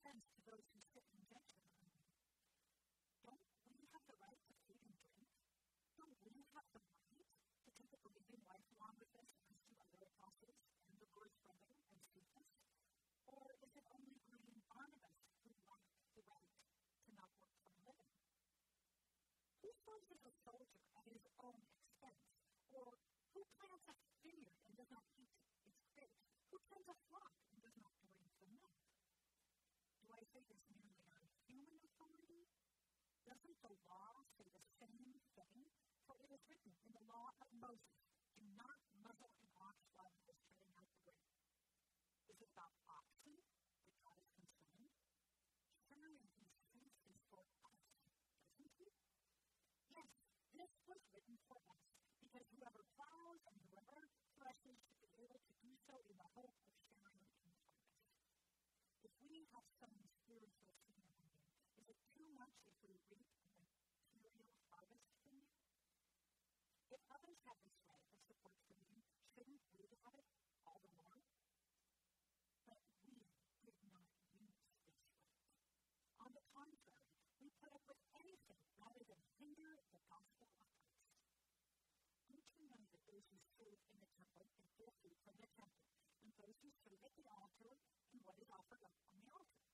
defense to those who sit in judgment on me. Don't we have the right to feed and drink? Don't we have the right to take a believing life along with us as do other apostles and the Lord's brother and Cephas? Or is it only and Barnabas who want the right to not work for a living? Who sponsors a soldier at his own expense? Or who plants a vineyard and does not eat its grapes? Who tends a flock and does not drink the milk? Do I say this merely on human authority? Doesn't the law say the same thing? For it is written in Moses, do not muzzle an ox while he is treading out the grain. Is it about oxen that God is concerned? Surely he says this for us, doesn't he? Yes, this was written for us, because whoever plows and whoever threshes should be able to do so in the hope of sharing in harvest. If we have some spiritual community, is it too much if we reap a material harvest from you? Have this right of support from you, shouldn't we have it all the more? But we did not use this right. On the contrary, we put up with anything rather than hinder the gospel of Christ. Don't you know that those who serve in the temple get their food from the temple, and those who serve at the altar and what is offered up on the altar?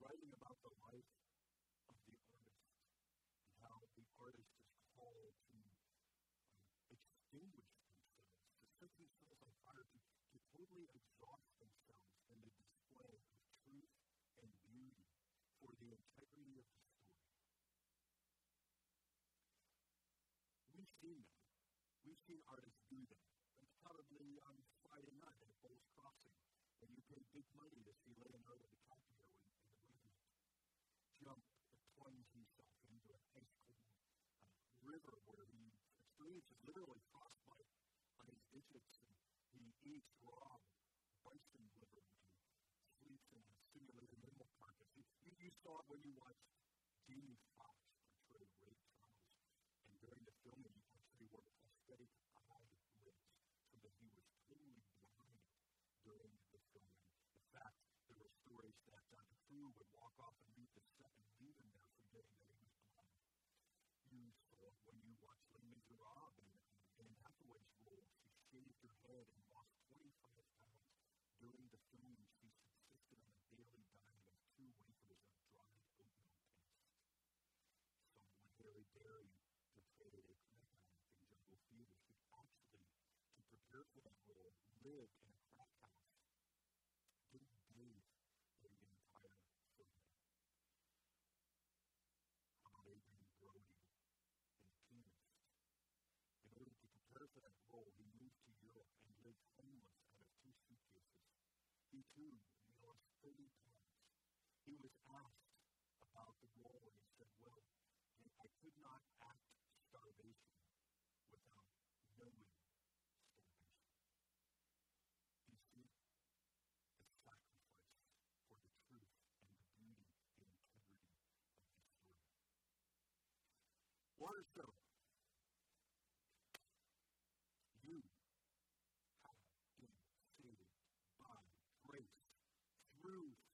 Writing about the life of the artist and how the artist is called to um, extinguish themselves, to set themselves on fire, to, to totally exhaust themselves in the display of truth and beauty for the integrity of the story. We've seen them. We've seen artists do that. And probably on Friday night at Bulls Crossing, when you pay big money to see Leonardo DiCaprio in, in the movie jump and plunge himself into an ice cold uh, river where he experiences literally frostbite on his digits and he eats raw bison liver and sleeps in a simulated animal carcass. You, you, saw it when you watched Jamie Foxx portray Ray Charles. And during the filming, he actually wore prosthetic eye lids so that he was totally blind during the filming. In fact, there were stories that the crew would walk off and leave the set and leave there forgetting that he was blind. You saw when you watched live in a flat house. Didn't believe that you're going to tire children. How about Abraham growing in In order to prepare for that role, he moved to Europe and lived homeless out of two suitcases. He too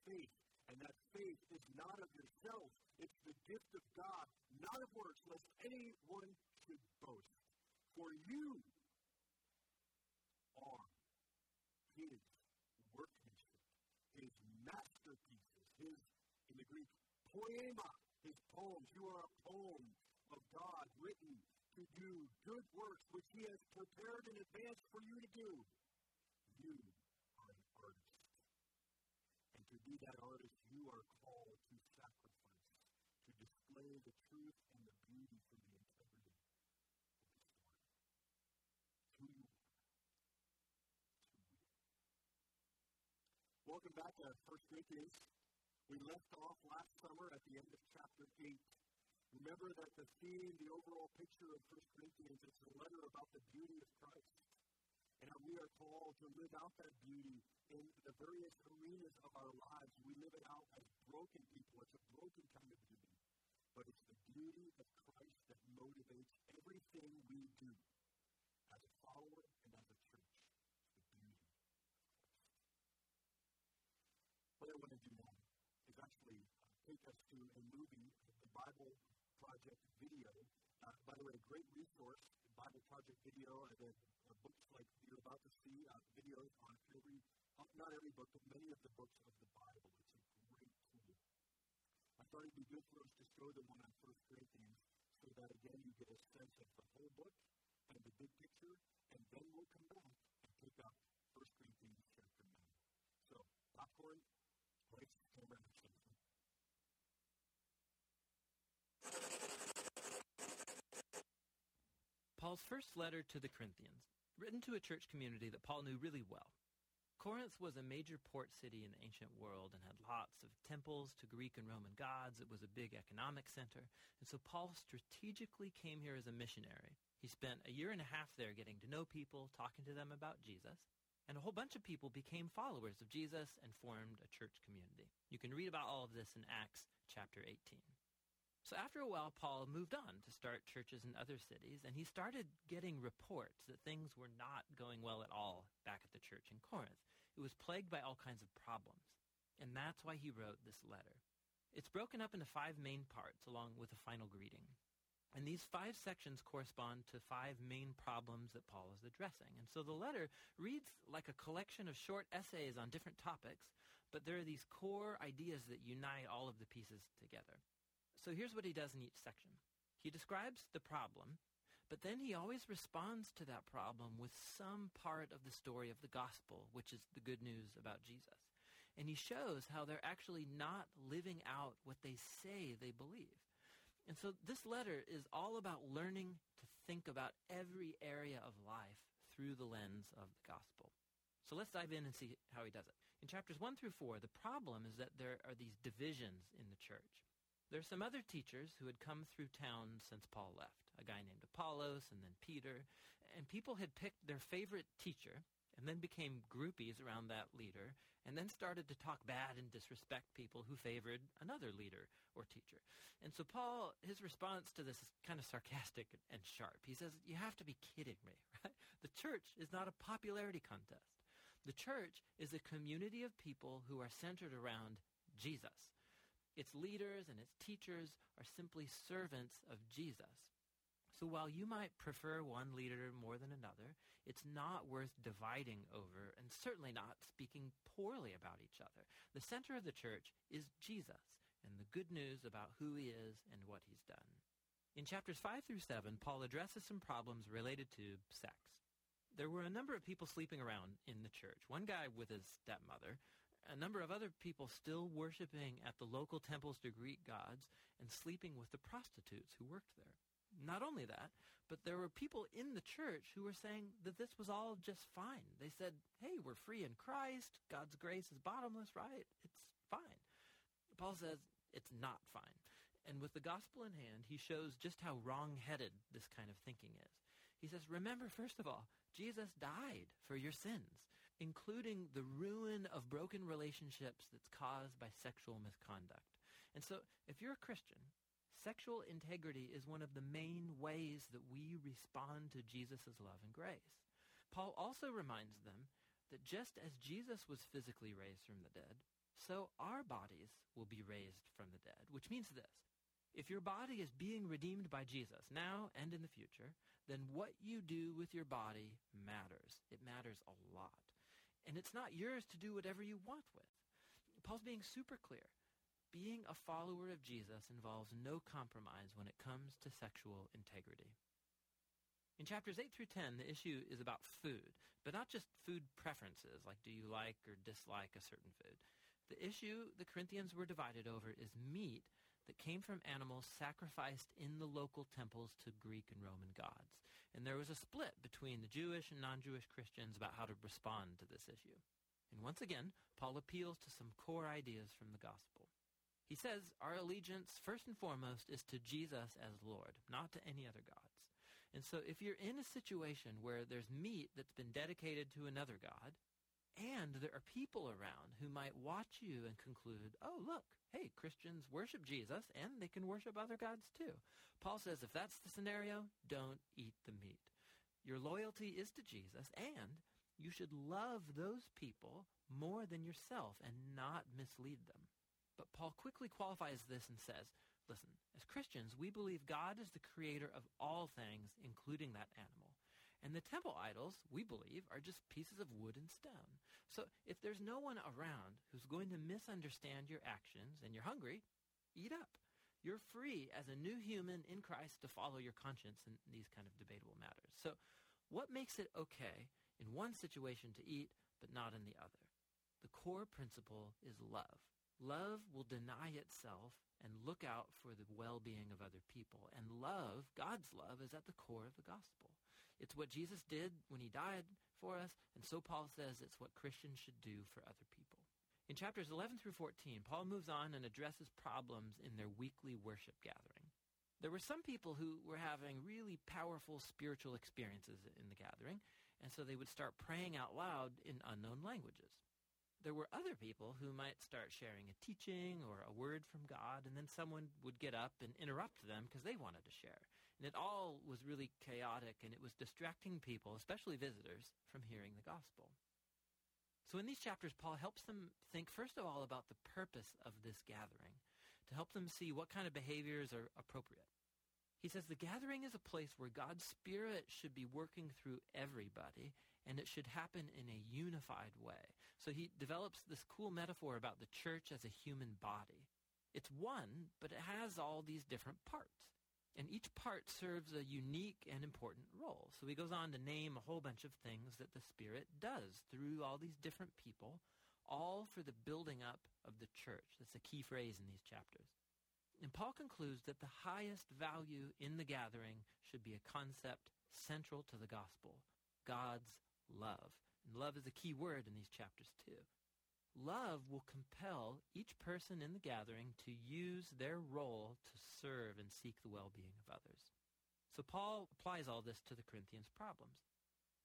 faith. And that faith is not of yourselves. It's the gift of God, not of works, lest anyone should boast. For you are his workmanship, his masterpieces, his, in the Greek, poema, his poems. You are a poem of God written to do good works which he has prepared in advance for you to do. You are an artist. And to be that artist, you are called to sacrifice, to display the truth and the beauty the integrity of the story. It's who you are. Welcome back to 1 Corinthians. We left off last summer at the end of chapter 8. Remember that the theme, the overall picture of 1 Corinthians, is a letter about the beauty of Christ. And how we are called to live out that beauty in the various arenas of our lives. We live it out as broken people. It's a broken kind of beauty. But it's the beauty of Christ that motivates everything we do as a follower and as a church. The beauty of Christ. What I want to do now is actually uh, take us to a movie, the Bible Project video. Uh, by the way, a great resource, Bible Project video. Uh, the books like you're about to see, uh, videos on every, uh, not every book, but many of the books of the Bible. It's a great tool. I thought it'd be good for us to show the one on First Corinthians so that again you get a sense of the whole book and the big picture, and then we'll come back and pick up First Corinthians chapter 9. So, popcorn, lights, camera, action. Paul's first letter to the Corinthians, written to a church community that Paul knew really well. Corinth was a major port city in the ancient world and had lots of temples to Greek and Roman gods. It was a big economic center. And so Paul strategically came here as a missionary. He spent a year and a half there getting to know people, talking to them about Jesus. And a whole bunch of people became followers of Jesus and formed a church community. You can read about all of this in Acts chapter 18. So after a while, Paul moved on to start churches in other cities, and he started getting reports that things were not going well at all back at the church in Corinth. It was plagued by all kinds of problems, and that's why he wrote this letter. It's broken up into five main parts along with a final greeting. And these five sections correspond to five main problems that Paul is addressing. And so the letter reads like a collection of short essays on different topics, but there are these core ideas that unite all of the pieces together. So here's what he does in each section. He describes the problem, but then he always responds to that problem with some part of the story of the gospel, which is the good news about Jesus. And he shows how they're actually not living out what they say they believe. And so this letter is all about learning to think about every area of life through the lens of the gospel. So let's dive in and see how he does it. In chapters 1 through 4, the problem is that there are these divisions in the church. There are some other teachers who had come through town since Paul left, a guy named Apollos and then Peter, and people had picked their favorite teacher and then became groupies around that leader and then started to talk bad and disrespect people who favored another leader or teacher. And so Paul, his response to this is kind of sarcastic and sharp. He says, you have to be kidding me, right? The church is not a popularity contest. The church is a community of people who are centered around Jesus. Its leaders and its teachers are simply servants of Jesus. So while you might prefer one leader more than another, it's not worth dividing over and certainly not speaking poorly about each other. The center of the church is Jesus and the good news about who he is and what he's done. In chapters 5 through 7, Paul addresses some problems related to sex. There were a number of people sleeping around in the church. One guy with his stepmother, a number of other people still worshiping at the local temples to Greek gods and sleeping with the prostitutes who worked there. Not only that, but there were people in the church who were saying that this was all just fine. They said, hey, we're free in Christ. God's grace is bottomless, right? It's fine. Paul says it's not fine. And with the gospel in hand, he shows just how wrong-headed this kind of thinking is. He says, remember, first of all, Jesus died for your sins, including the ruin of broken relationships that's caused by sexual misconduct. And so if you're a Christian, sexual integrity is one of the main ways that we respond to Jesus' love and grace. Paul also reminds them that just as Jesus was physically raised from the dead, so our bodies will be raised from the dead, which means this. If your body is being redeemed by Jesus now and in the future, then what you do with your body matters. It matters a lot. And it's not yours to do whatever you want with. Paul's being super clear. Being a follower of Jesus involves no compromise when it comes to sexual integrity. In chapters 8 through 10, the issue is about food, but not just food preferences, like do you like or dislike a certain food. The issue the Corinthians were divided over is meat that came from animals sacrificed in the local temples to Greek and Roman gods. And there was a split between the Jewish and non-Jewish Christians about how to respond to this issue. And once again, Paul appeals to some core ideas from the gospel. He says our allegiance, first and foremost, is to Jesus as Lord, not to any other gods. And so if you're in a situation where there's meat that's been dedicated to another god, and there are people around who might watch you and conclude, oh, look, hey, Christians worship Jesus and they can worship other gods too. Paul says if that's the scenario, don't eat the meat. Your loyalty is to Jesus and you should love those people more than yourself and not mislead them. But Paul quickly qualifies this and says, listen, as Christians, we believe God is the creator of all things, including that animal. And the temple idols, we believe, are just pieces of wood and stone. So if there's no one around who's going to misunderstand your actions and you're hungry, eat up. You're free as a new human in Christ to follow your conscience in these kind of debatable matters. So what makes it okay in one situation to eat but not in the other? The core principle is love. Love will deny itself and look out for the well-being of other people. And love, God's love, is at the core of the gospel. It's what Jesus did when he died for us, and so Paul says it's what Christians should do for other people. In chapters 11 through 14, Paul moves on and addresses problems in their weekly worship gathering. There were some people who were having really powerful spiritual experiences in the gathering, and so they would start praying out loud in unknown languages. There were other people who might start sharing a teaching or a word from God, and then someone would get up and interrupt them because they wanted to share. And it all was really chaotic and it was distracting people, especially visitors, from hearing the gospel. So in these chapters, Paul helps them think, first of all, about the purpose of this gathering, to help them see what kind of behaviors are appropriate. He says the gathering is a place where God's Spirit should be working through everybody, and it should happen in a unified way. So he develops this cool metaphor about the church as a human body. It's one, but it has all these different parts. And each part serves a unique and important role. So he goes on to name a whole bunch of things that the Spirit does through all these different people, all for the building up of the church. That's a key phrase in these chapters. And Paul concludes that the highest value in the gathering should be a concept central to the gospel, God's love. And love is a key word in these chapters too. Love will compel each person in the gathering to use their role to serve and seek the well-being of others. So Paul applies all this to the Corinthians' problems.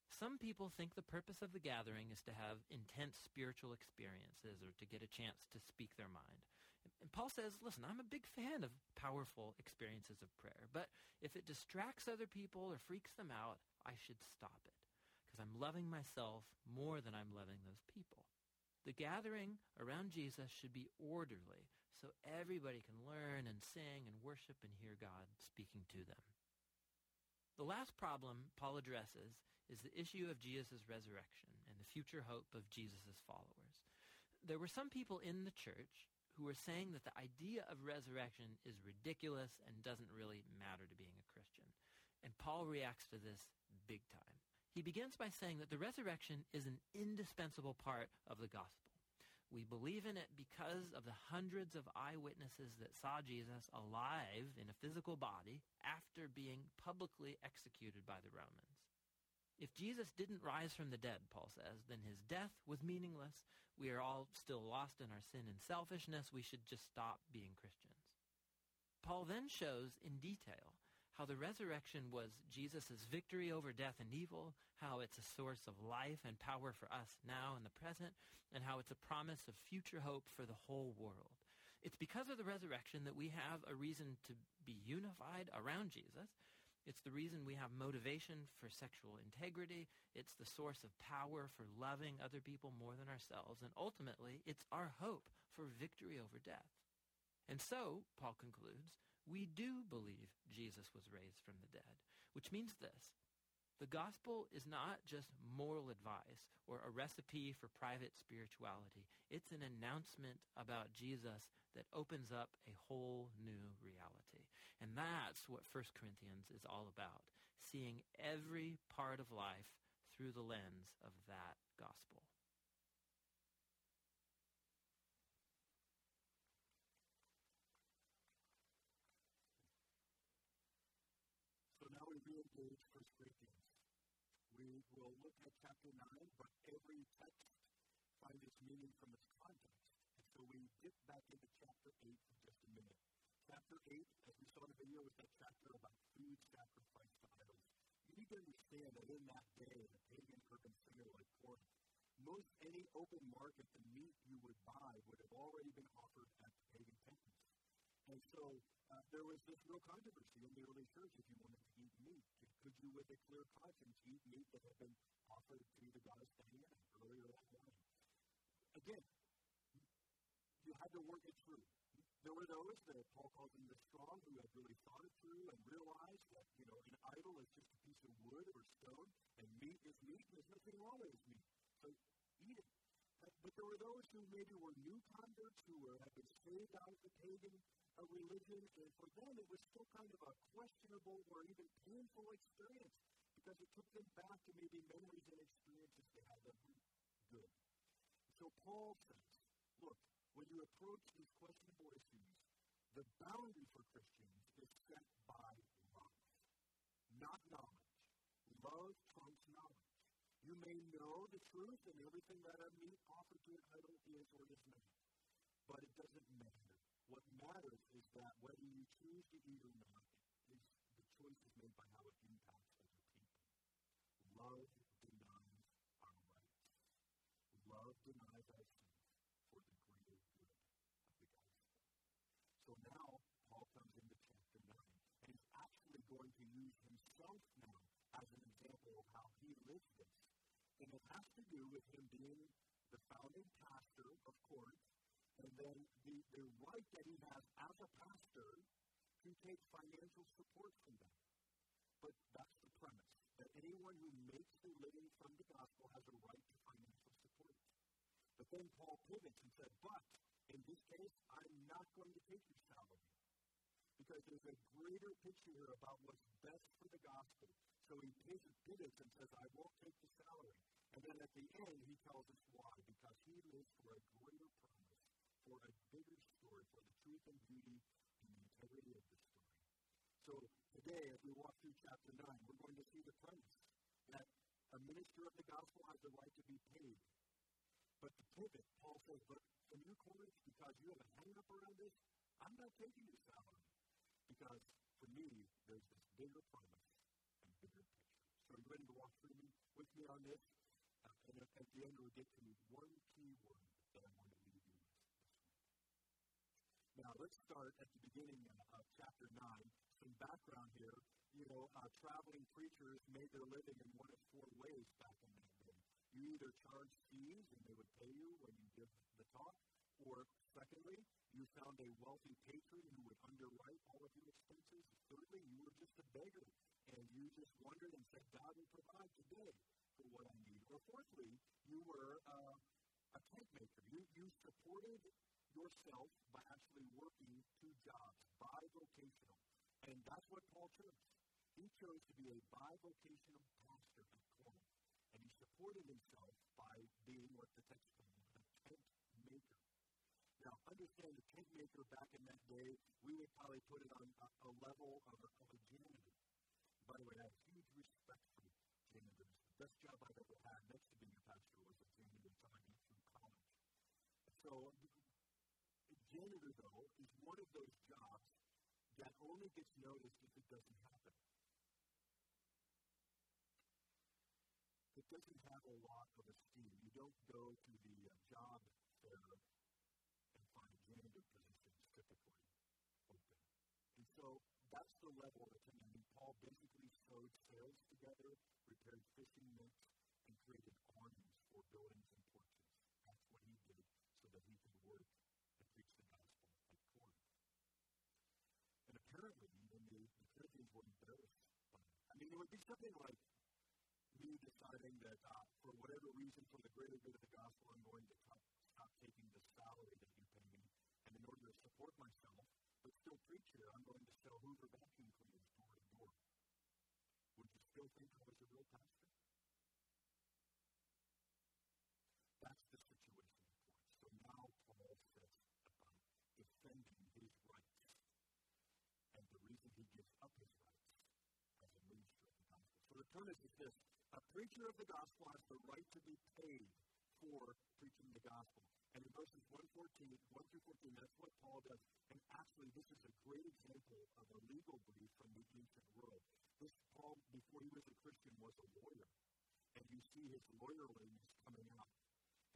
Some people think the purpose of the gathering is to have intense spiritual experiences or to get a chance to speak their mind. And Paul says, listen, I'm a big fan of powerful experiences of prayer, but if it distracts other people or freaks them out, I should stop it because I'm loving myself more than I'm loving those people. The gathering around Jesus should be orderly so everybody can learn and sing and worship and hear God speaking to them. The last problem Paul addresses is the issue of Jesus' resurrection and the future hope of Jesus' followers. There were some people in the church who were saying that the idea of resurrection is ridiculous and doesn't really matter to being a Christian. And Paul reacts to this big time. He begins by saying that the resurrection is an indispensable part of the gospel. We believe in it because of the hundreds of eyewitnesses that saw Jesus alive in a physical body after being publicly executed by the Romans. If Jesus didn't rise from the dead, Paul says, then his death was meaningless. We are all still lost in our sin and selfishness. We should just stop being Christians. Paul then shows in detail how the resurrection was Jesus' victory over death and evil, how it's a source of life and power for us now in the present, and how it's a promise of future hope for the whole world. It's because of the resurrection that we have a reason to be unified around Jesus. It's the reason we have motivation for sexual integrity. It's the source of power for loving other people more than ourselves. And ultimately, it's our hope for victory over death. And so, Paul concludes, we do believe Jesus was raised from the dead, which means this. The gospel is not just moral advice or a recipe for private spirituality. It's an announcement about Jesus that opens up a whole new reality. And that's what 1 Corinthians is all about, seeing every part of life through the lens of that gospel. re-engage 1 Corinthians. We will look at chapter 9, but every text finds its meaning from its context. And so we dip back into chapter 8 for just a minute. Chapter 8, as we saw in the video, is that chapter about food sacrifice to idols. You need to understand that in that day, in a pagan urban center like Corinth, most any open market, the meat you would buy would have already been offered at the pagan temples. And so uh, there was this real controversy in the early church if you wanted to eat meat. Could you, with a clear conscience, eat meat that had been offered to the goddess Diana earlier that morning? Again, you had to work it through. There were those that Paul calls them the strong who had really thought it through and realized that, you know, an idol is just a piece of wood or stone, and meat is meat, and there's nothing wrong with meat. So eat it. But there were those who maybe were new converts who were, had been saved out of the pagan uh, religion, and for them it was still kind of a questionable or even painful experience because it took them back to maybe memories and experiences they had that were good. So Paul says, look, when you approach these questionable issues, the boundary for Christians is set by love, not knowledge. Love. You may know the truth and everything that a meat offered to an idol is or is not, but it doesn't matter. What matters is that whether you choose to eat or not, is the choice is made by how it impacts other people. Love denies our rights. Love denies our sins for the greater good of the gospel. So now Paul comes into chapter 9, and he's actually going to use himself now as an example of how he lives this. And it has to do with him being the founding pastor of Corinth, and then the, the right that he has as a pastor to take financial support from them. But that's the premise, that anyone who makes a living from the gospel has a right to financial support. But then Paul pivots and said, but in this case, I'm not going to take your salary. Because there's a greater picture here about what's best for the gospel. So he pivots and says, I won't take the salary. And then at the end, he tells us why. Because he lives for a greater promise, for a bigger story, for the truth and beauty and the integrity of the story. So today, as we walk through chapter 9, we're going to see the premise that a minister of the gospel has the right to be paid. But the pivot, Paul says, but from you, Corinth, because you have a hang up around this, I'm not taking your salary. Because for me, there's this bigger promise and bigger picture. So are you ready to walk through me with me on this? Uh, and at, at the end, we'll get to one key word that I want to leave you with. Now, let's start at the beginning uh, of chapter 9. Some background here. You know, uh, traveling preachers made their living in one of four ways back in that day. You either charge fees and they would pay you when you give the talk, or secondly, you found a wealthy patron who would underwrite all of your expenses. Thirdly, you were just a beggar and you just wondered and said, God will provide today for what I need. Or fourthly, you were uh, a tent maker. You, you supported yourself by actually working two jobs, bivocational. And that's what Paul chose. He chose to be a bivocational pastor at Corinth. And he supported himself by being what the tent maker. Now, understand the tent maker back in that day, we would probably put it on a, a level of a, of a janitor. By the way, I have huge respect for janitors. The best job I've ever had next to being a pastor was a janitor until through college. So, a janitor, though, is one of those jobs that only gets noticed if it doesn't happen. It doesn't have a lot of esteem. You don't go to the uh, job fair and find janitor positions typically open. And so level of attendance. Paul basically sewed sails together, repaired fishing nets, and created awnings for buildings and porches. That's what he did so that he could work and preach the gospel at Corinth. And apparently, when the, the Corinthians were embarrassed by it. I mean, it would be something like me deciding that uh, for whatever reason, for the greater good of the gospel, I'm going to cut, stop taking the salary that you pay me. And in order to support myself, but still preach here, I'm going to sell Hoover vacuum cleaners door to door. Would you still think I was a real pastor? That's the situation in Corinth. So now Paul says about defending his rights. And the reason he gives up his rights as a minister of the gospel. So the premise is this a preacher of the gospel has the right to be paid for preaching the gospel. And in verses 114, 1 through 14, that's what Paul does. And actually, this is a great example of a legal brief from the ancient world. This Paul, before he was a Christian, was a lawyer. And you see his lawyerliness coming out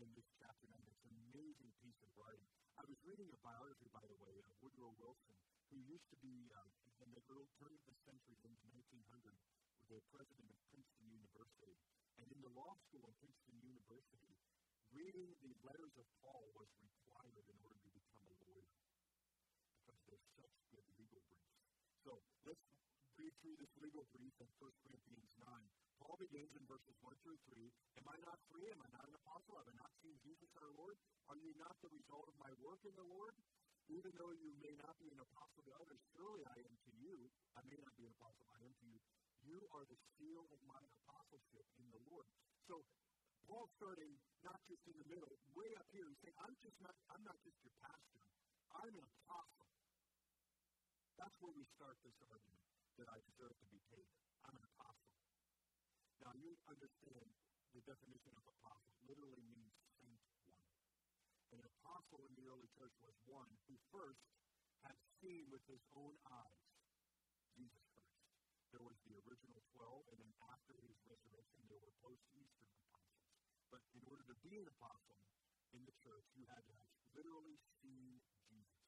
in this chapter 9. It's an amazing piece of writing. I was reading a biography, by the way, of Woodrow Wilson, who used to be, uh, in the early turn of the century, in 1900, the president of Princeton University. And in the law school at Princeton University, reading the letters of Paul was required in order to become a lawyer because they're such good legal briefs. So let's read through this legal brief in 1 Corinthians 9. Paul begins in verses 1 through 3. Am I not free? Am I not an apostle? Have I not seen Jesus our Lord? Are you not the result of my work in the Lord? Even though you may not be an apostle to others, surely I am to you. I may not be an apostle, I am to you. You are the seal of my apostleship in the Lord. So Paul's starting not just in the middle, way up here. He's saying, I'm just not, I'm not just your pastor. I'm an apostle. That's where we start this argument that I deserve to be paid. I'm an apostle. Now you understand the definition of apostle literally means saint one. An apostle in the early church was one who first had seen with his own eyes Jesus Christ. There was original 12, and then after his resurrection, there were post Eastern apostles. But in order to be an apostle in the church, you had to have literally seen Jesus.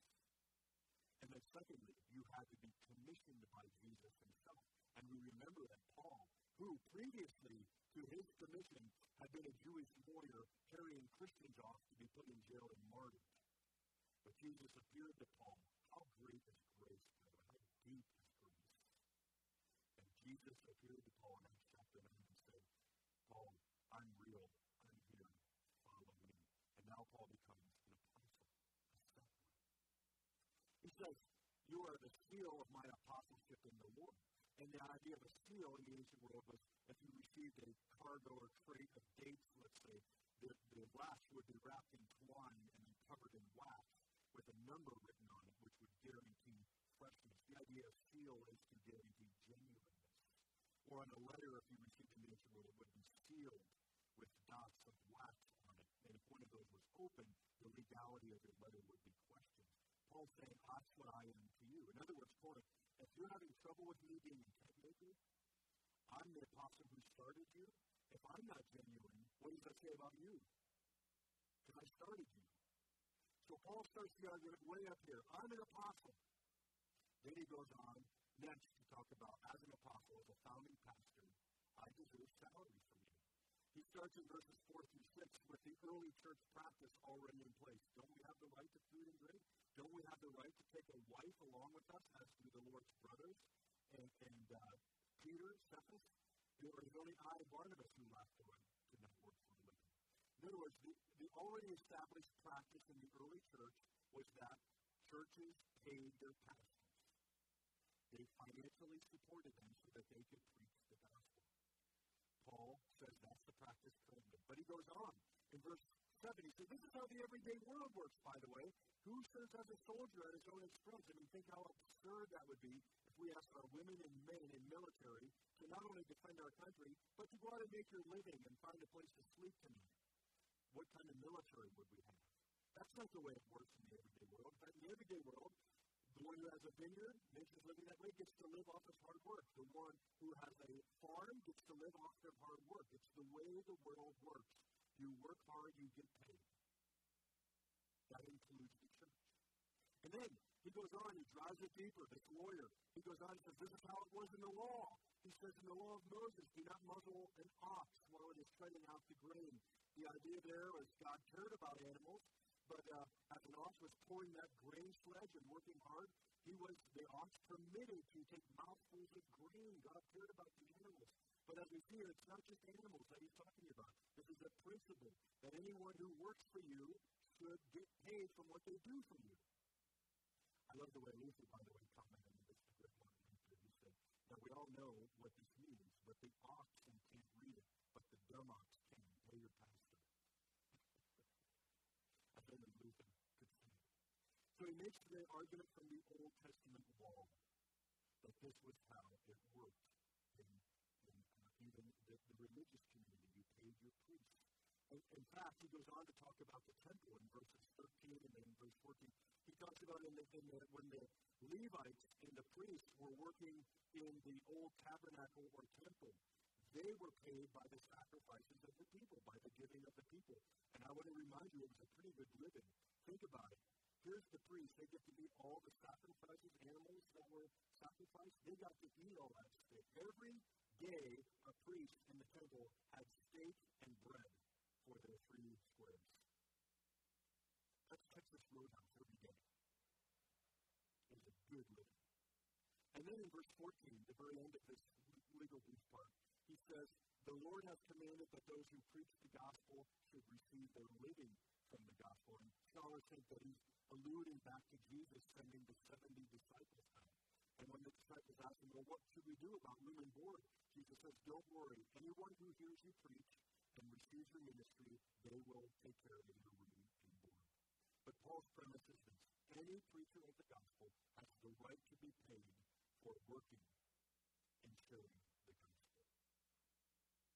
And then, secondly, you had to be commissioned by Jesus himself. And we remember that Paul, who previously to his commission had been a Jewish lawyer carrying Christians off to be put in jail and martyred. But Jesus appeared to Paul. How great is grace, brother? How deep is grace? Jesus appeared to Paul in Acts chapter 9 and said, Paul, I'm real. I'm here. Follow me. And now Paul becomes an apostle, a sent. He says, You are the seal of my apostleship in the Lord. And the idea of a seal in the ancient world was if you received a cargo or crate of dates, let's say, the, the lash would be wrapped in twine and then covered in wax with a number written on it, which would guarantee freshness. The idea of seal is to guarantee. Or on a letter, if you received in the ancient world, it would be sealed with dots of wax on it. And if one of those was open, the legality of your letter would be questioned. Paul's saying, that's what I am to you. In other words, Paul, if you're having trouble with me being maker, I'm the apostle who started you. If I'm not genuine, what does that say about you? Because I started you. So Paul starts the argument way up here. I'm an apostle. Then he goes on next to talk about, as an apostle, as a founding pastor, I deserve salary from you. He starts in verses 4 through 6 with the early church practice already in place. Don't we have the right to food and drink? Don't we have the right to take a wife along with us, as do the Lord's brothers? And, and uh, Peter, Cephas, it only I, Barnabas, who left the to not work for a living. In other words, the, the already established practice in the early church was that churches paid their pastors. They financially supported them so that they could preach the gospel. Paul says that's the practice currently. But he goes on. In verse 7, he says, This is how the everyday world works, by the way. Who serves as a soldier at his own expense? I mean, think how absurd that would be if we asked our women and men in military to not only defend our country, but to go out and make your living and find a place to sleep tonight. What kind of military would we have? That's not the way it works in the everyday world. Fact, in the everyday world, the one who has a vineyard, makes his living that way, gets to live off his hard work. The one who has a farm gets to live off their hard work. It's the way the world works. You work hard, you get paid. That includes the church. And then he goes on, he drives it deeper, this lawyer. He goes on and says, This is how it was in the law. He says, In the law of Moses, do not muzzle an ox while it is treading out the grain. The idea there was God cared about animals, but uh, ox was pulling that grain sledge and working hard, he was the ox permitted to take mouthfuls of grain. God cared about the animals. But as we see here, it's not just animals that he's talking about. This is a principle that anyone who works for you should get paid from what they do for you. I love the way Luther, by the way, commented on this. Great one He said, "Now we all know what this means, but the oxen can't read it, but the dumb ox can. Pay your pastor." I bet that Luther could see it. So he makes the argument from the Old Testament law that this was how it worked in, in uh, even the, the religious community. You paid your priests. In, in fact, he goes on to talk about the temple in verses 13 and then verse 14. He talks about in the, in the, when the Levites and the priests were working in the old tabernacle or temple, they were paid by the sacrifices of the people, by the giving of the people. And I want to remind you, it was a pretty good living. Think about it. Here's the priest. They get to eat all the sacrifices, animals that were sacrificed. They got to eat all that steak. Every day, a priest in the temple had steak and bread for their three squares. That's Texas Roadhouse every day. It was a good living. And then in verse 14, the very end of this legal brief part, he says, The Lord has commanded that those who preach the gospel should receive their living from the gospel. And scholars think that he's alluding back to Jesus sending the 70 disciples out. And when the disciples ask him, Well, what should we do about room and board? Jesus says, Don't worry. Anyone who hears you preach and receives your ministry, they will take care of your room and board. But Paul's premise is this any preacher of the gospel has the right to be paid for working and sharing the gospel.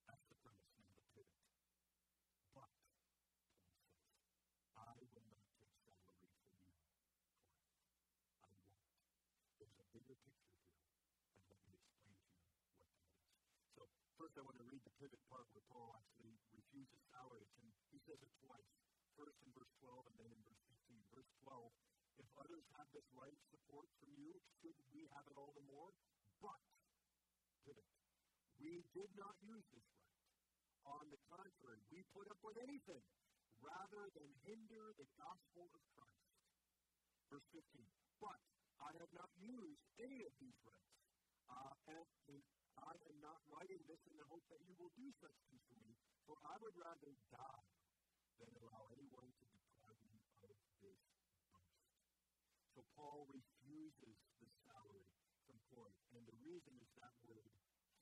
That's the premise and the pivot. But, Paul says, I will not take salary from you I won't. There's a picture here, and let me explain to you what that is. So, first I want to read the pivot part where Paul actually refuses salary, and he says it twice. First in verse 12 and then in verse 15. Verse 12, if others have this right support from you, should we have it all the more? But, pivot, we did not use this right. On the contrary, we put up with anything rather than hinder the gospel of Christ. Verse 15, but I have not used any of these rights. Uh, and, I am not writing this in the hope that you will do such things for me, for I would rather die than allow anyone to deprive me of this boast. So Paul refuses the salary from Corinth, and the reason is that word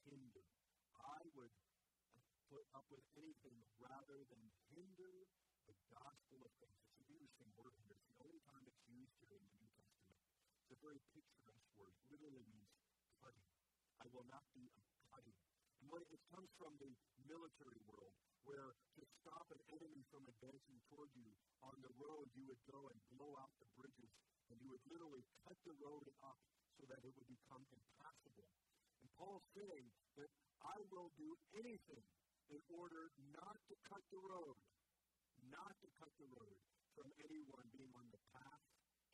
hinder. I would put up with anything rather than hinder the gospel of faith. It's an interesting word here. It's the only time it's used here in the New Testament. It's a very picturesque word. Literally means cutting. I will not be cutting. And what it comes from the military world, where to stop an enemy from advancing toward you on the road, you would go and blow out the bridges, and you would literally cut the road up so that it would become impassable. And Paul's saying that I will do anything in order not to cut the road, not to cut the road from anyone being on the path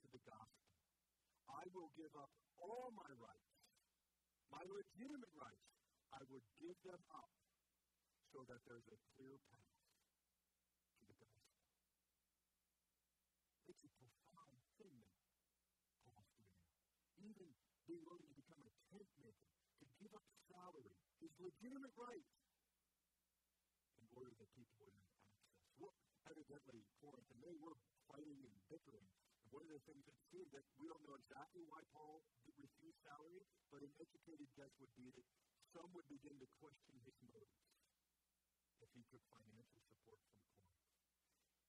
to the gospel. I will give up all my rights, my legitimate rights. I would give them up so that there's a clear path to the gospel. It's a profound thing that Paul's doing. Even being willing to become a tent maker, to give up salary, his legitimate right, in order that people would have access. Well, evidently, Corinth, and they were fighting and bickering. One of the things that seems that we don't know exactly why Paul refused salary, but an educated guess would be that some would begin to question his motives if he took financial support from Corinth.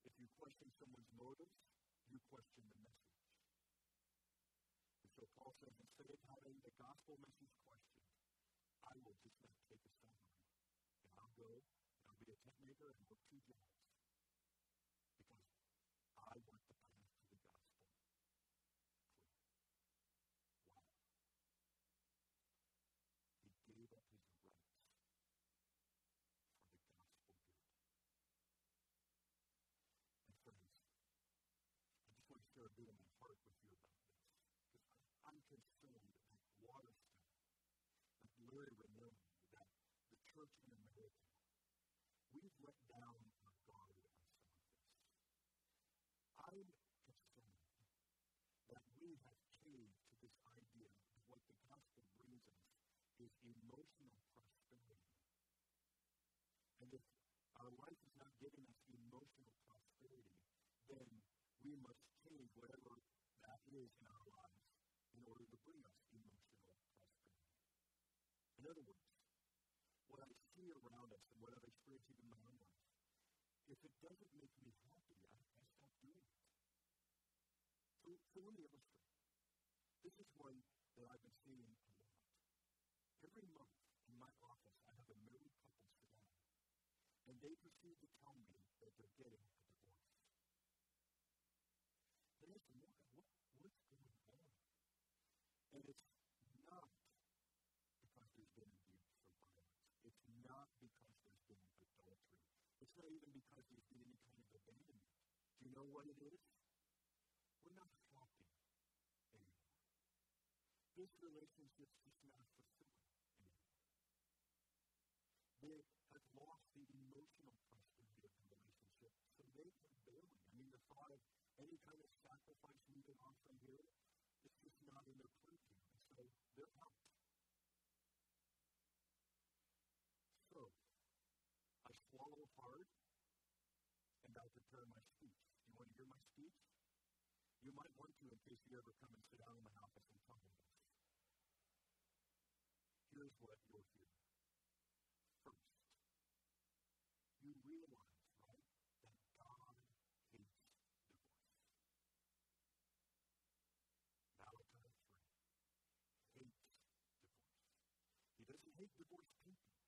If you question someone's motives, you question the message. And so Paul says, instead of having the gospel message questioned, I will just not take a summary. And I'll go and I'll be a tent maker and work two jobs. Because I want the path to the gospel clear. Wow. He gave up his rights for the gospel good. And friends, I just want to share a bit of my heart with you about this. Because I'm concerned that Waterstone, that Larry Renone, that the church in America, we've let down our guard on some of this. I'm concerned that we have caved to this idea that what the gospel brings us is emotional prosperity. And if our life is not giving us emotional prosperity, then we must change whatever that is in our lives in order to bring us emotional prosperity. In other words, what I see around us and what I've experienced even in my own life, if it doesn't make me happy, I, I stop doing it. So, so let me illustrate. This is one that I've been seeing a. Every month in my office, I have a married couple sit down, and they proceed to tell me that they're getting a divorce. And I said, what, what, what's going on? And it's not because there's been abuse or violence. It's not because there's been adultery. It's not even because there's been any kind of abandonment. Do you know what it is? We're not happy anymore. This relationship's just not fulfilling. They have lost the emotional prosperity of the relationship, so they are bailing. I mean, the thought of any kind of sacrifice moving on from here is just not in their purview, and so they're out. So, I swallow hard and I prepare my speech. Do you want to hear my speech? You might want to in case you ever come and sit down in my office and talk to me. Here's what you'll hear. First, you realize, right, that God hates divorce. Malachi 3 hates divorce. He doesn't hate divorced people.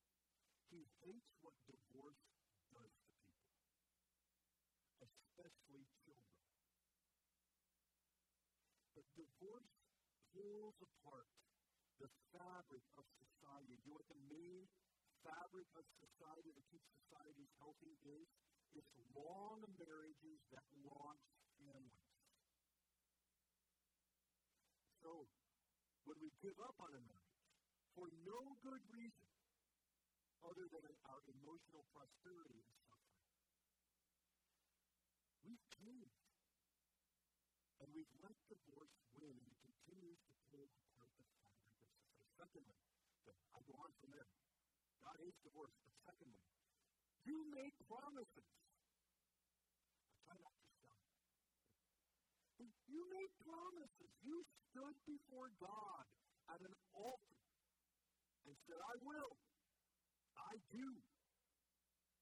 He hates what divorce does to people, especially children. But divorce pulls apart the fabric of society. You know what the main fabric of society that keeps societies healthy is? It's long marriages that launch families. So, when we give up on a marriage for no good reason other than our emotional prosperity and suffering, we've caved. And we've let divorce win, and continues to pull apart the fabric of society. Secondly, I go on from there. God hates divorce. But secondly, you make promises. I try not to shout. You made promises. You stood before God at an altar and said, I will. I do.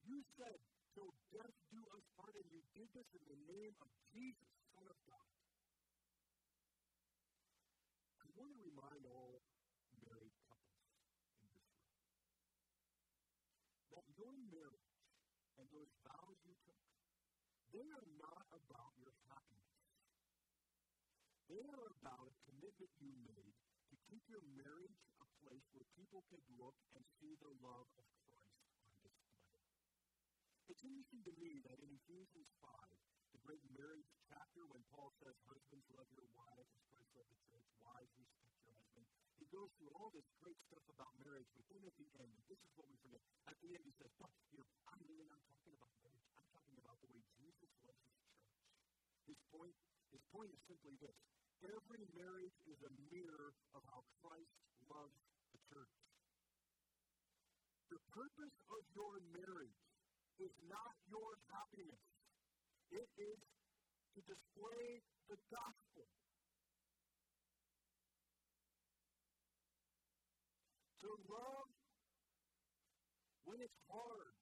You said, till death do us part, and you did this in the name of Jesus, Son of God. I want to remind all married couples in this room that your marriage and those vows you took, they are not about your happiness. They are about a commitment you made to keep your marriage people can look and see the love of Christ on display. It's interesting to me that in Ephesians 5, the great marriage chapter, when Paul says, Husbands, love your wives as Christ loved the church, wives, respect your husband, he goes through all this great stuff about marriage, but then at the end, this is what we forget, at the end he says, But here, I'm really not talking about marriage. I'm talking about the way Jesus loves his church. His point, his point is simply this every marriage is a mirror of how Christ loves. The purpose of your marriage is not your happiness. It is to display the gospel. To love when it's hard.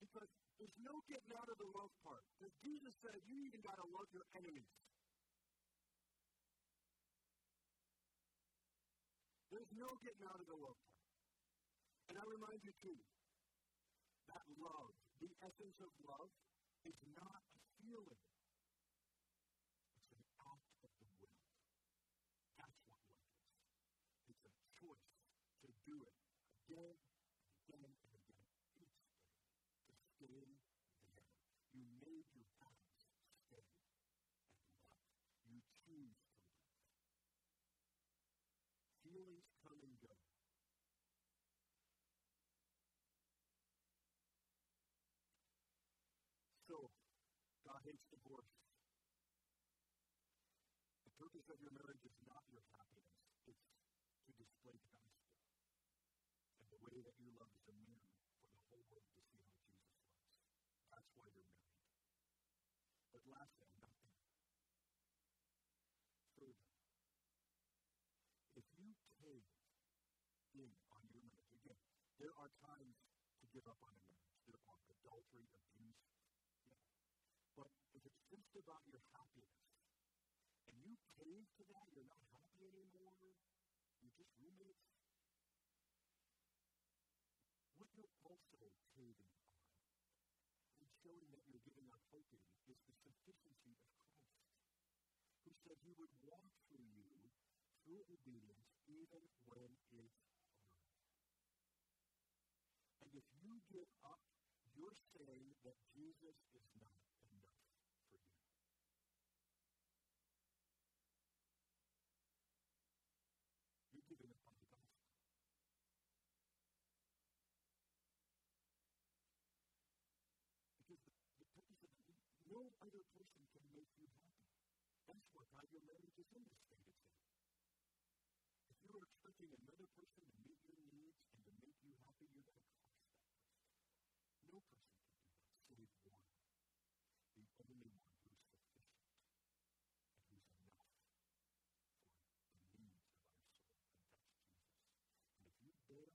Because There's no getting out of the love part. Because Jesus said you even got to love your enemies. There's no getting out of the love part. And I remind you too, that love, the essence of love, is not a feeling. It's an act of the will. That's what love is. It's a choice to do it again and again and again each day. To stay there. You made your vows stay and love. You choose to love. Feelings come and go. So, Hates divorce. The purpose of your marriage is not your happiness, it's to display the gospel. And the way that you love is a mirror for the whole world to see how Jesus loves. That's why you're married. But lastly, I'm not there. Further, if you cave in on your marriage, again, there are times to give up on a marriage. There are adultery, abuse. But if it's just about your happiness, and you cave to that, you're not happy anymore, you're just roommates, what you're also caving on and showing that you're giving up hope in is the sufficiency of Christ, who said he would walk through you through obedience even when it's hard. And if you give up, you're saying that Jesus is not enough for you. You're giving up on the gospel. Because the, the purpose of it, no other person can make you happy. That's what God your marriage is in the state it's. If you are expecting another person to meet your needs and to make you happy, you're going to cost that person. No person can do that, save one. The only one who's sufficient and who's enough for the needs of our soul, and that's Jesus. And if you bail,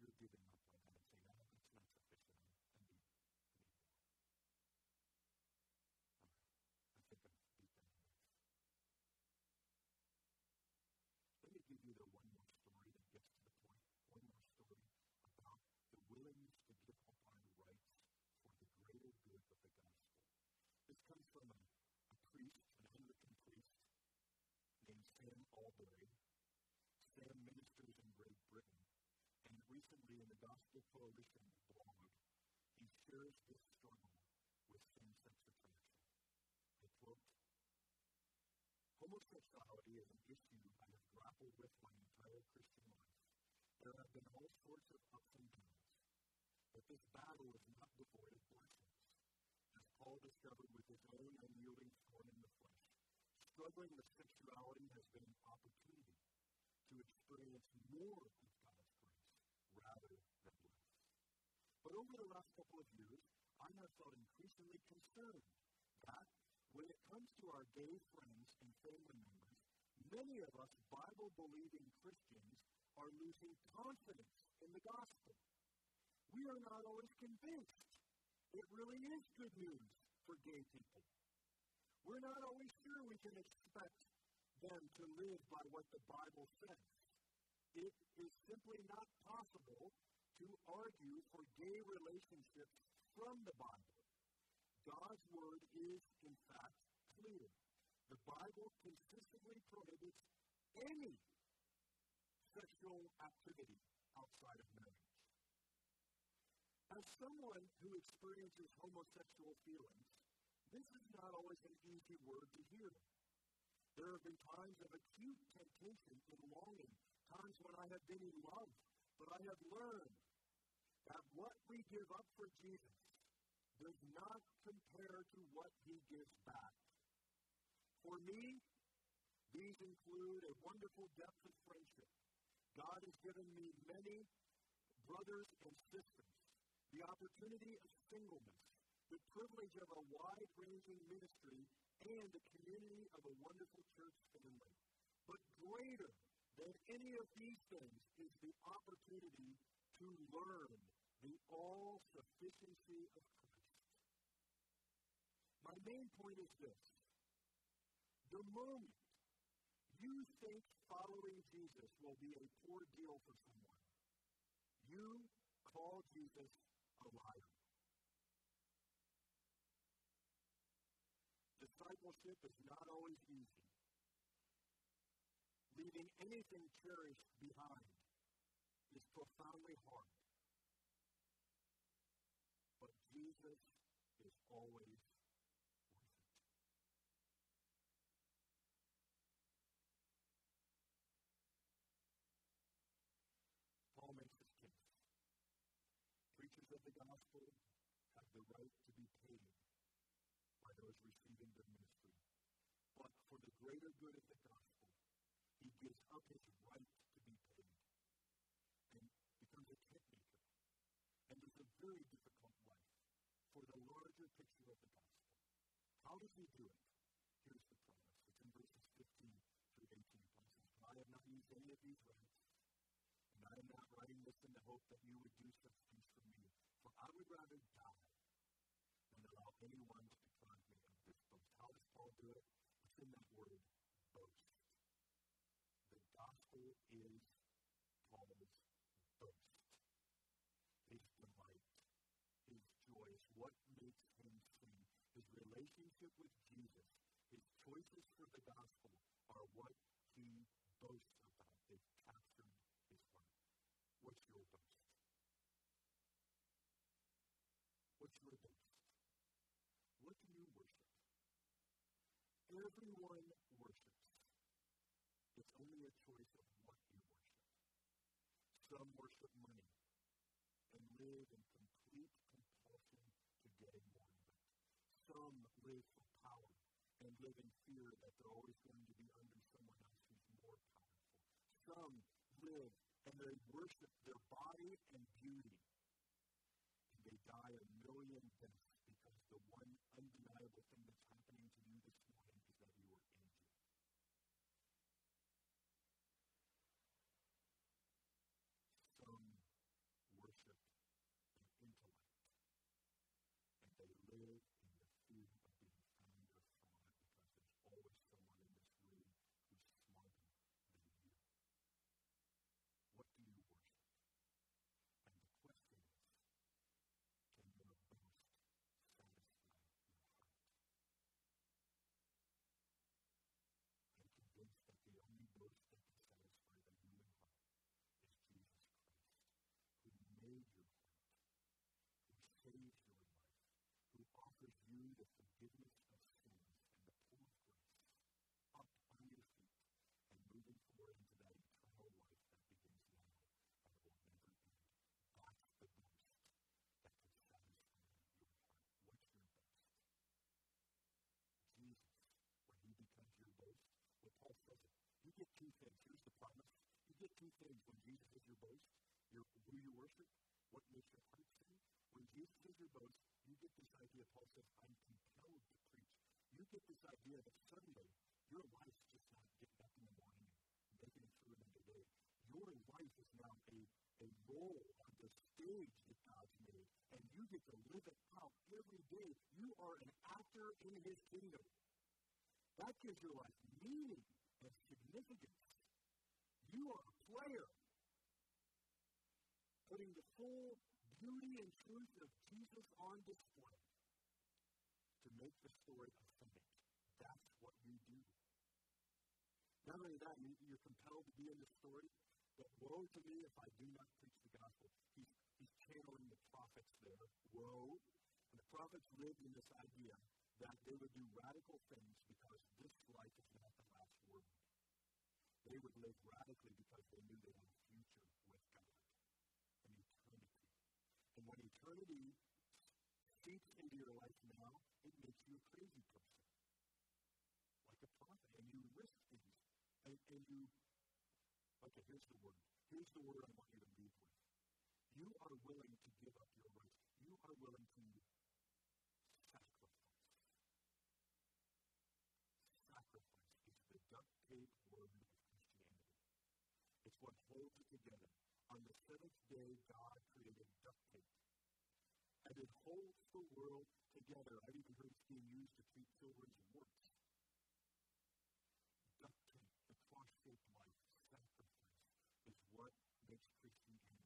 you're giving up on that and saying, oh, that's not sufficient. I need, I need more. All right. I think I've beat them enough. Let me give you the one more story that gets to the point. One more story about the willingness to give up our rights for the greater good of the gospel. This comes from a, a priest, an Anglican priest, named Sam Allberry. Sam ministers in Great Britain. And recently in the Gospel Coalition blog, he shares this struggle with same-sex attraction. I quote, Homosexuality is an issue I have grappled with my entire Christian life. There have been all sorts of ups and downs, but this battle is not devoid of blessings. As Paul discovered with his own unyielding thorn in the flesh, struggling with sexuality has been an opportunity to experience more of God's grace rather than less. But over the last couple of years, I have felt increasingly concerned that when it comes to our gay friends and family members, many of us Bible believing Christians are losing confidence in the gospel. We are not always convinced it really is good news for gay people. We're not always sure we can expect them to live by what the Bible says. It is simply not possible to argue for gay relationships from the Bible. God's word is, in fact, clear. The Bible consistently prohibits any sexual activity outside of marriage. As someone who experiences homosexual feelings, this is not always an easy word to hear. There have been times of acute temptation and longing, times when I have been in love, but I have learned that what we give up for Jesus does not compare to what he gives back. For me, these include a wonderful depth of friendship. God has given me many brothers and sisters, the opportunity of singleness, the privilege of a wide ranging ministry, and the community of a wonderful church family. But greater than any of these things is the opportunity to learn the all sufficiency of Christ. My main point is this. The moment you think following Jesus will be a poor deal for someone, you call Jesus a liar. Discipleship is not always easy. Leaving anything cherished behind is profoundly hard. Jesus is always worth it. Paul makes this case. Preachers of the gospel have the right to be paid by those receiving their ministry. But for the greater good of the gospel, he gives up his right to be paid and becomes a tent maker. And lives a very difficult life for the larger picture of the gospel. How does he do it? Here's the promise. It's in verses 15 through 18. Paul says, I have not used any of these rights, and I am not writing this in the hope that you would do such things for me. For I would rather die than allow anyone to deprive me of this boast. How does Paul do it? It's in that word, boast. The gospel is Paul's boast. His delight, his joy, what makes. His relationship with Jesus, his choices for the gospel are what he boasts about. They've captured his heart. What's your boast? What's your boast? What do you worship? Everyone worships. It's only a choice of what you worship. Some worship money and live in complete compulsion to getting more of it. Some live for power and live in fear that they're always going to be under someone else who's more powerful. Some live and they worship their body and beauty. And they die a million deaths because the one undeniable thing that's happening to you this morning is that you are injured. Some worship an intellect, and they live in the fear of being found or fraud because there's always someone in this room who's smarter than you. What do you worship? And the question is, can your boast satisfy your heart? I'm convinced that the only boast that can satisfy the human heart is Jesus Christ, who made your heart, who saves your life, who offers you the forgiveness of sins and the pull of grace, up on your feet and moving forward into that eternal life that begins now and will never end. That's the boast that can satisfy your heart. What's your boast? Jesus, when he becomes your boast, well, Paul says it. You get two things. Here's the promise. You get two things when Jesus is your boast. Your, who you worship, what makes your heart sing. When Jesus is your boast, you get this idea. Paul says, I'm compelled to preach. You get this idea that Sunday, your life's just not getting up in the morning and making it through another day. Your life is now a, a role on the stage that God's made, and you get to live it out every day. You are an actor in His kingdom. That gives your life meaning and significance. You are a player, putting the full beauty and truth of Jesus on display to make the story authentic. That's what you do. Not only that, you, you're compelled to be in the story, but woe to me if I do not preach the gospel. He's, he's channeling the prophets there. Woe. And the prophets lived in this idea that they would do radical things because this life is not the last word. They would live radically because they knew they had a future with God, an eternity. And when eternity seeps into your life now, it makes you a crazy person, like a prophet, and you risk things. And, and you, okay, here's the word. Here's the word I want you to leave with. You are willing to give up your rights. You are willing to sacrifice. Sacrifice is the duct tape word of Christianity. It's what holds it together. On the seventh day, God created duct tape and it holds the world together. I've even heard it being used to treat children's warts. Duct tape, the cross-shaped life, sacrifice, is what makes Christianity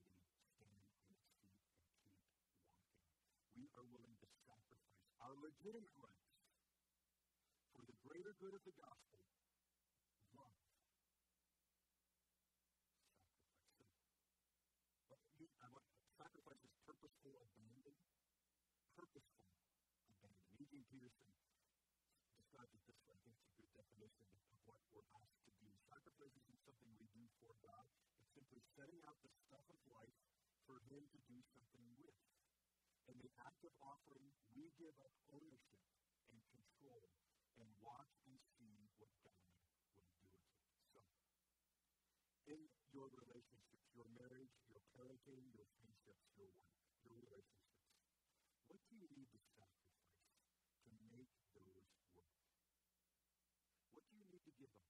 stand in its feet and keep walking. We are willing to sacrifice our legitimate rights for the greater good of the gospel Peterson describes it this way. I think it's a good definition of what we're asked to do. Sacrifice isn't something we do for God. It's simply setting out the stuff of life for Him to do something with. In the act of offering, we give up ownership and control and watch and see what God will do with it. So, in your relationships, your marriage, your parenting, your friendships, your work, your relationships, what do you need to sacrifice to make those work? What do you need to give up?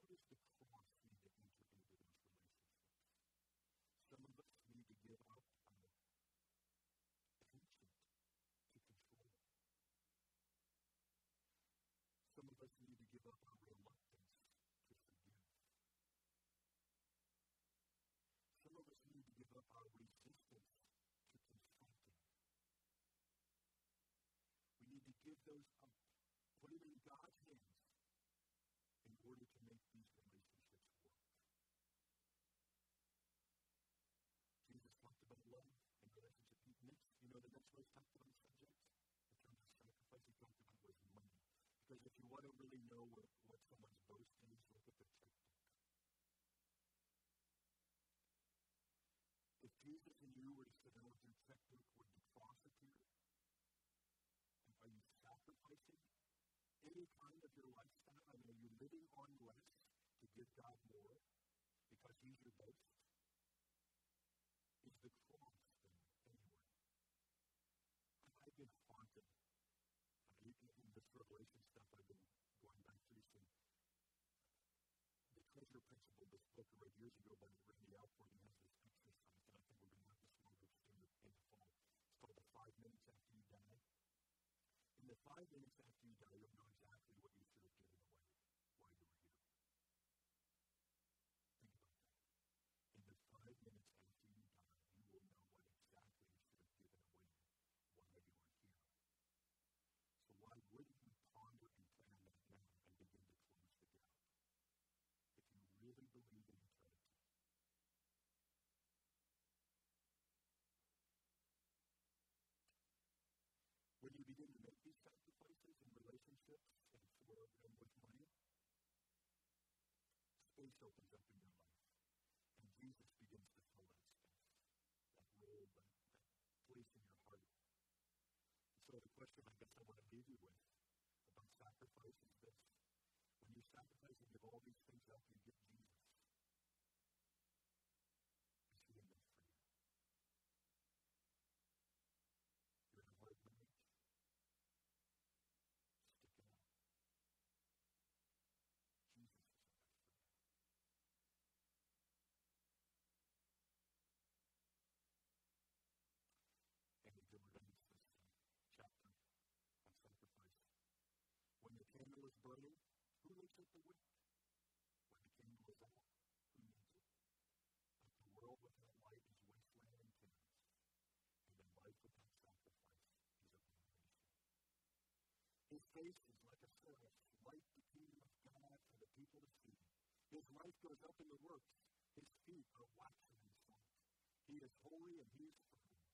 How does the cross need to enter into those relationships? Some of us need to give up our penchant to control. Some of us need to give up our reluctance to forgive. Some of us need to give up our resistance to confronting. We need to give those up, put them in God's hands in order to make these relationships work. Jesus talked about love and relationship. Next, you know the next verse talked about the subject in terms of sacrifice. He talked about was money. Because if you want to really know what, what someone's boast is, look at their checkbook. If Jesus and you were to sit down with your checkbook, would the cross appear? And are you sacrificing any kind of your lifestyle? I mean, are you living on less to give God more because He's your boast? Is the cross there anywhere? I've been haunted. I mean, in this revelation stuff I've been going back through some. The treasure principle, this book I years ago by Randy Alcorn, has this exercise, and I think we're going to have this small group soon in the fall. It's called the five minutes after you die. In the five minutes after you die, you'll know exactly what you should have given away while you were here. Think about that. In the five minutes after you die, you will know what exactly you should have given away while you were here. So why wouldn't you ponder and plan that now and begin to close the gap? If you really believe in eternity. When you begin to make these sacrifices in relationships and for and with money, space opens up in your life. And Jesus begins to fill that space, that role, that, that place in your heart. So the question I guess I want to leave you with about sacrifice is this. When you sacrifice and give all these things up, you give Jesus. Is he enough for you? You're in a hard marriage. Stick it out. Jesus is enough for you. And he ends this chapter on sacrifice. When the candle is burning, up the wick? When the candle is out, who needs it? But the world without light is wasteland and chaos, and a life without sacrifice is abomination. His face is like a furnace, light the kingdom of God for the people to see. His life goes up in the works. His feet are waxen in salt. He is holy and he is firm,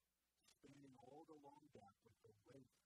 spanning all the long gap with the weight